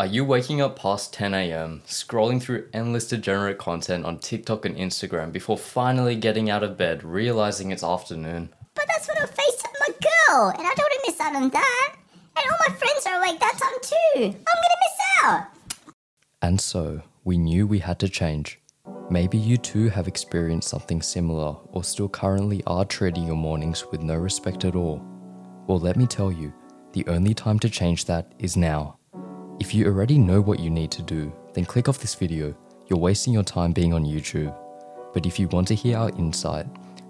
Are you waking up past 10 a.m., scrolling through endless degenerate content on TikTok and Instagram before finally getting out of bed, realizing it's afternoon? But that's when I FaceTime my girl, and I don't want to miss out on that. And all my friends are awake that time too. I'm gonna miss out. And so, we knew we had to change. Maybe you too have experienced something similar or still currently are treating your mornings with no respect at all. Well, let me tell you, the only time to change that is now. If you already know what you need to do, then click off this video. You're wasting your time being on YouTube. But if you want to hear our insight,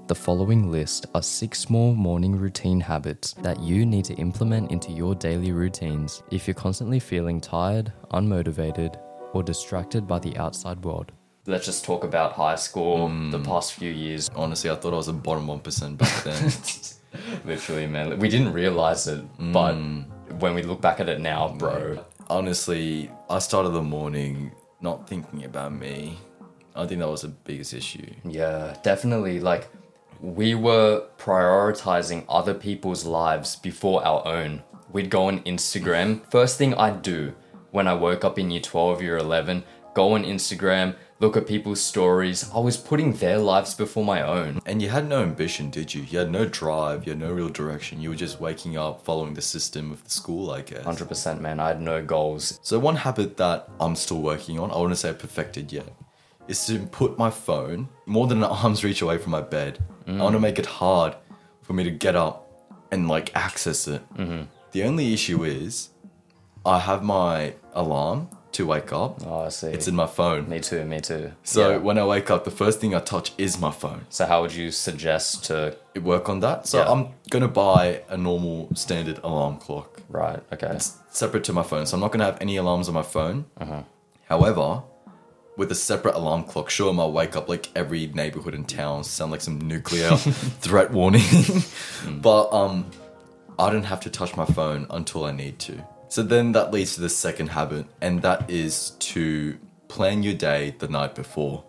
the following list are six small morning routine habits that you need to implement into your daily routines if you're constantly feeling tired, unmotivated, or distracted by the outside world. Let's just talk about high school, mm. the past few years. Honestly, I thought I was a bottom 1% back then. Literally, man. We didn't realize it, but mm. when we look back at it now, bro, Honestly, I started the morning not thinking about me. I think that was the biggest issue. Yeah, definitely. Like, we were prioritizing other people's lives before our own. We'd go on Instagram. First thing I'd do when I woke up in year 12, year 11, go on Instagram, look at people's stories. I was putting their lives before my own. And you had no ambition, did you? You had no drive, you had no real direction. You were just waking up, following the system of the school, I guess. 100% man, I had no goals. So, one habit that I'm still working on, I wouldn't say I perfected yet, is to put my phone more than an arm's reach away from my bed. I want to make it hard for me to get up and like access it. Mm-hmm. The only issue is I have my alarm to wake up. Oh, I see. It's in my phone. me too, me too. So Yeah. when I wake up, the first thing I touch is my phone. So how would you suggest to Work on that. So Yeah. I'm gonna buy a normal standard alarm clock. right? Okay. It's separate to my phone. So I'm not going to have any alarms on my phone. Uh-huh. However, with a separate alarm clock, sure, I might wake up like every neighborhood in town, sound like some nuclear threat warning. But um, I don't have to touch my phone until I need to. So then that leads to the second habit, and that is to plan your day the night before.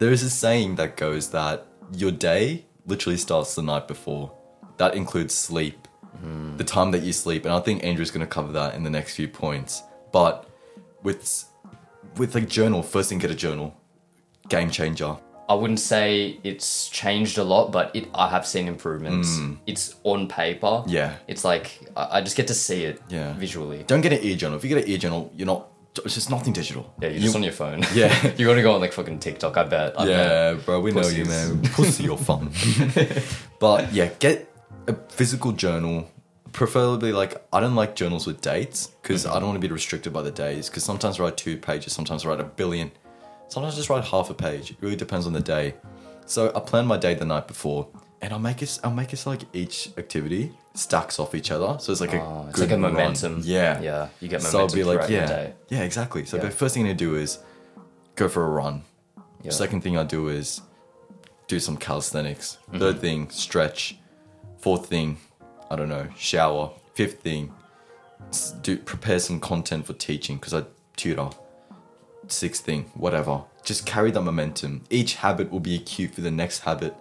There is a saying that goes that your day literally starts the night before. That includes sleep, hmm. the time that you sleep, and I think Andrew's going to cover that in the next few points. But with with like journal, first thing get a journal, game changer. I wouldn't say it's changed a lot, but it I have seen improvements. Mm. It's on paper. Yeah. It's like I, I just get to see it Yeah. visually. Don't get an ear journal. If you get an ear journal, you're not. It's just nothing digital. Yeah, you're just on your phone. Yeah. you're gonna go on like fucking TikTok, I bet. I Yeah, bet. bro, we know you, man. Pussy, you're fun. but yeah, get a physical journal. Preferably, like, I don't like journals with dates because mm-hmm. I don't want to be restricted by the days. Because sometimes I write two pages, sometimes I write a billion, sometimes I just write half a page. It really depends on the day. So I plan my day the night before, and I'll make it. I'll make it so like each activity stacks off each other. So it's like a Oh, it's like a run. momentum. Yeah, Yeah. You get so I'll momentum be like, yeah, day. yeah, exactly. So Yeah. the first thing I do is go for a run. Yeah. Second thing I do is do some calisthenics. Mm-hmm. Third thing, stretch. Fourth thing, I don't know, shower. Fifth thing, do prepare some content for teaching because I tutor. Sixth thing, whatever. Just carry that momentum. Each habit will be a cue for the next habit,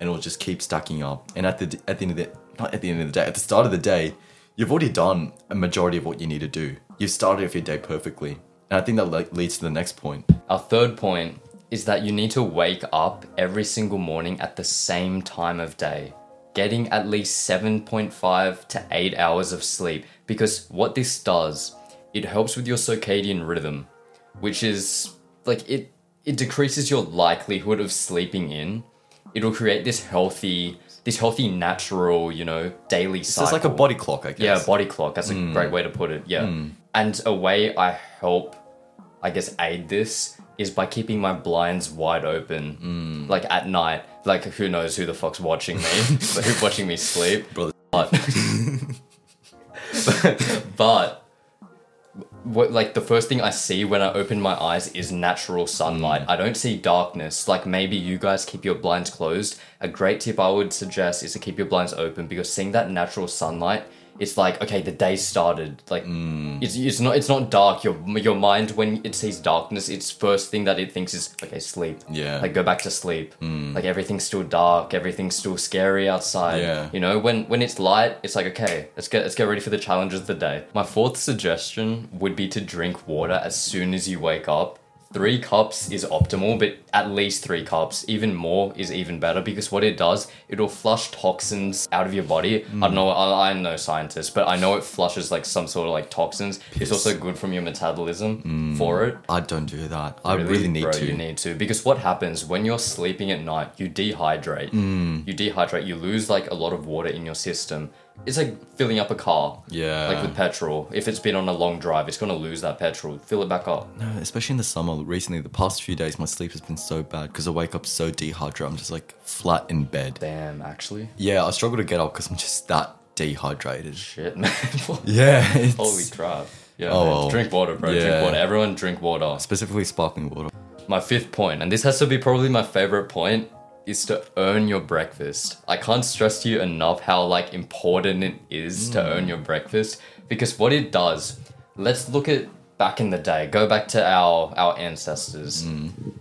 and it'll just keep stacking up. And at the at the end of the not at the end of the day, at the start of the day, you've already done a majority of what you need to do. You've started off your day perfectly, and I think that like, leads to the next point. Our third point is that you need to wake up every single morning at the same time of day, getting at least 7.5 to 8 hours of sleep. Because what this does, it helps with your circadian rhythm, which is like it it decreases your likelihood of sleeping in. It'll create this healthy this healthy natural, you know, daily cycle. it's like a body clock, I guess. Yeah, body clock. That's a hmm. great way to put it. Yeah. Hmm. And a way I help, I guess, aid this is by keeping my blinds wide open, hmm. like at night. Like, who knows who the fuck's watching me? who's watching me sleep? Brother. But, but what like the first thing I see when I open my eyes is natural sunlight. Mm. I don't see darkness. Like maybe you guys keep your blinds closed. A great tip I would suggest is to keep your blinds open because seeing that natural sunlight, it's like okay, the day started. Like Mm. it's it's not it's not dark. Your your mind when it sees darkness, its first thing that it thinks is okay, sleep. Yeah. Mm. like go back to sleep. Like everything's still dark. Everything's still scary outside. Yeah. you know when when it's light, it's like okay, let's get let's get ready for the challenges of the day. My fourth suggestion would be to drink water as soon as you wake up. Three cups is optimal, but at least three cups. Even more is even better because what it does, it'll flush toxins out of your body. I don't know, I, I'm no scientist, but I know it flushes like some sort of like toxins. It's also good from your metabolism for it. I don't do that. I really need bro, to. You need to because what happens when you're sleeping at night? You dehydrate. Mm. You dehydrate. You lose like a lot of water in your system. It's like filling up a car. Yeah. Like with petrol. If it's been on a long drive, it's gonna lose that petrol. Fill it back up. No, especially in the summer. Recently, the past few days, my sleep has been so bad because I wake up so dehydrated. I'm just like flat in bed. Damn, actually. Yeah, I struggle to get up because I'm just that dehydrated. Shit, man. Yeah. It's Holy crap. Yeah, Oh, well. drink water, bro. Drink water. Everyone drink water. Specifically, sparkling water. My fifth point, and this has to be probably my favorite point, is to earn your breakfast. I can't stress to you enough how like important it is to earn mm. your breakfast because what it does. Let's look at back in the day. Go back to our our ancestors. Mm.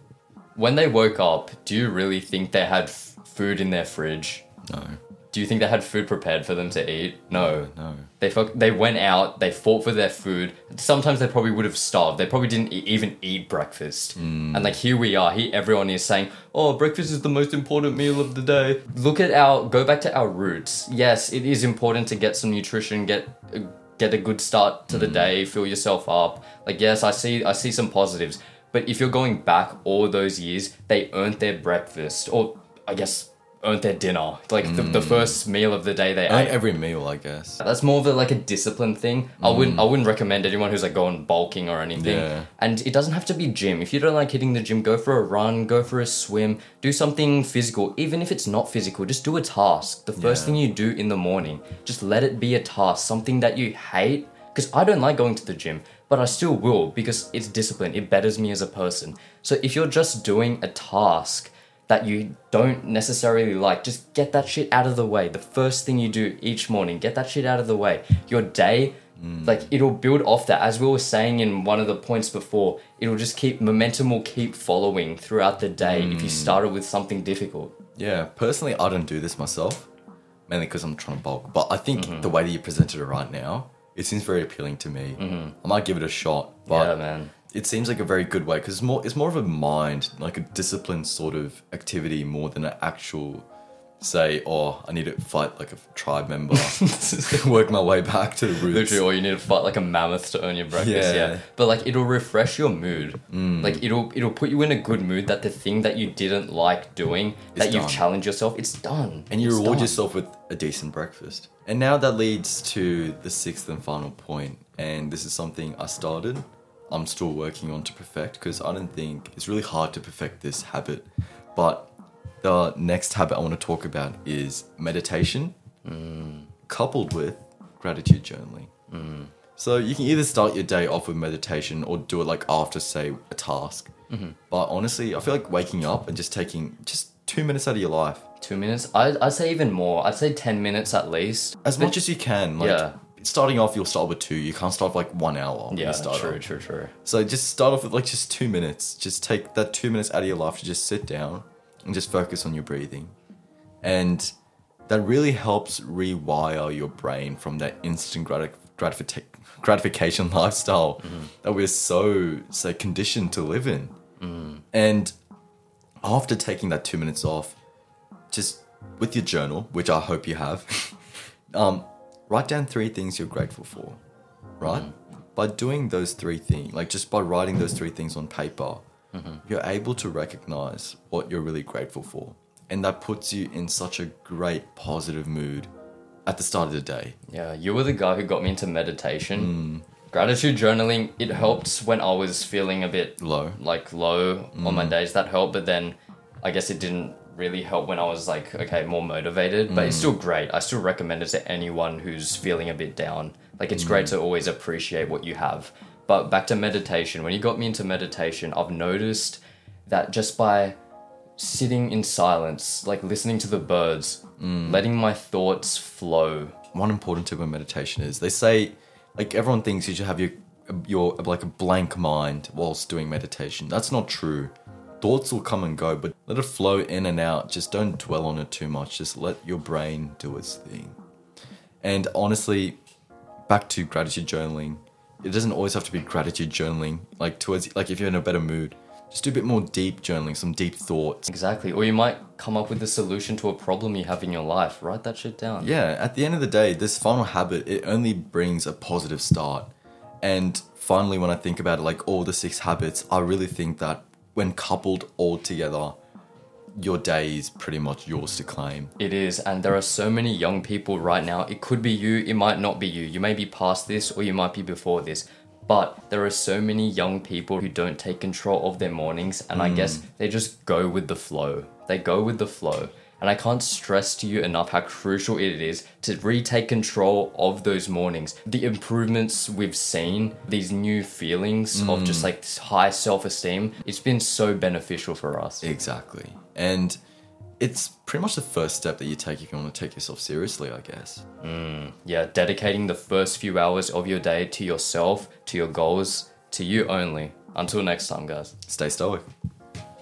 When they woke up, do you really think they had f- food in their fridge? No, Do you think they had food prepared for them to eat? No. no. They fuck, they went out. They fought for their food. Sometimes they probably would have starved. They probably didn't e- even eat breakfast. And like here we are. Here everyone is saying, "Oh, breakfast is the most important meal of the day." Look at our go back to our roots. Yes, it is important to get some nutrition, get uh, get a good start to the day, fill yourself up. Like yes, I see I see some positives. But if you're going back all those years, they earned their breakfast, or I guess earned their dinner. Like the, the mm. first meal of the day they ate. every meal, I guess. That's more of a, like a discipline thing. I wouldn't mm. I wouldn't recommend anyone who's like going bulking or anything. Yeah. And it doesn't have to be gym. If you don't like hitting the gym, go for a run, go for a swim, do something physical. Even if it's not physical, just do a task. The first Yeah. thing you do in the morning, just let it be a task, something that you hate. Because I don't like going to the gym, but I still will because it's discipline. It betters me as a person. So if you're just doing a task that you don't necessarily like, just get that shit out of the way. The first thing you do each morning, get that shit out of the way. Your day, mm. like it'll build off that. As we were saying in one of the points before, it'll just keep momentum will keep following throughout the day if you mm. started with something difficult. Yeah, personally, I don't do this myself, mainly because I'm trying to bulk. But I think mm-hmm. the way that you presented it right now, it seems very appealing to me. Mm-hmm. I might give it a shot, but yeah, man. It seems like a very good way because it's more it's more of a mind, like a disciplined sort of activity, more than an actual say, oh, I need to fight like a tribe member, work my way back to the roots. Literally, or you need to fight like a mammoth to earn your breakfast. Yeah. Yeah. But like it'll refresh your mood. Mm. Like it'll it'll put you in a good mood that the thing that you didn't like doing, that you've challenged yourself, it's done. and you It's reward done. yourself with a decent breakfast. And now that leads to the sixth and final point, and this is something I started. I'm still working on to perfect because I don't think it's really hard to perfect this habit. But the next habit I want to talk about is meditation, mm. coupled with gratitude journaling. Mm. So you can either start your day off with meditation or do it like after, say, a task. Mm-hmm. But honestly, I feel like waking up and just taking just two minutes out of your life Two minutes? I I'd say even more. I'd say ten minutes at least. as much as you can. Like, Yeah. Starting off, you'll start with two. You can't start with like one hour. Yeah, start true, off. true, true. So just start off with like just two minutes. Just take that two minutes out of your life to just sit down and just focus on your breathing, and that really helps rewire your brain from that instant grati- gratifica- gratification lifestyle that we're so say conditioned to live in. And after taking that two minutes off, just with your journal, which I hope you have, um, write down three things you're grateful for, right? Mm-hmm. By doing those three things, like just by writing those three things on paper, mm-hmm. you're able to recognize what you're really grateful for. And that puts you in such a great positive mood at the start of the day. Yeah, you were the guy who got me into meditation. Hmm. Gratitude journaling, it helped when I was feeling a bit Low. like low on my mm. days. That helped, but then I guess it didn't really helped when I was like, okay, more motivated. But it's mm. still great. I still recommend it to anyone who's feeling a bit down. Like, it's great mm. to always appreciate what you have. But back to meditation, when you got me into meditation, I've noticed that just by sitting in silence, like listening to the birds, mm. letting my thoughts flow one important tip of meditation is they say like everyone thinks you should have your your like a blank mind whilst doing meditation. That's not true. Thoughts will come and go, but let it flow in and out. Just don't dwell on it too much. Just let your brain do its thing. And honestly, back to gratitude journaling. It doesn't always have to be gratitude journaling. Like towards like if you're in a better mood, just do a bit more deep journaling, some deep thoughts. Exactly. Or you might come up with a solution to a problem you have in your life. Write that shit down. Yeah, at the end of the day, this final habit it only brings a positive start. And finally, when I think about it, like all the six habits, I really think that when coupled all together, your day is pretty much yours to claim. It is, and there are so many young people right now. It could be you, it might not be you. You may be past this, or you might be before this. But there are so many young people who don't take control of their mornings, and I hmm. guess they just go with the flow. They go with the flow. And I can't stress to you enough how crucial it is to retake control of those mornings. The improvements we've seen, these new feelings of just mm. like this high self esteem, it's been so beneficial for us. Exactly. And it's pretty much the first step that you take if you want to take yourself seriously, I guess. Mm. Yeah, dedicating the first few hours of your day to yourself, to your goals, to you only. Until next time, guys. Stay stoic.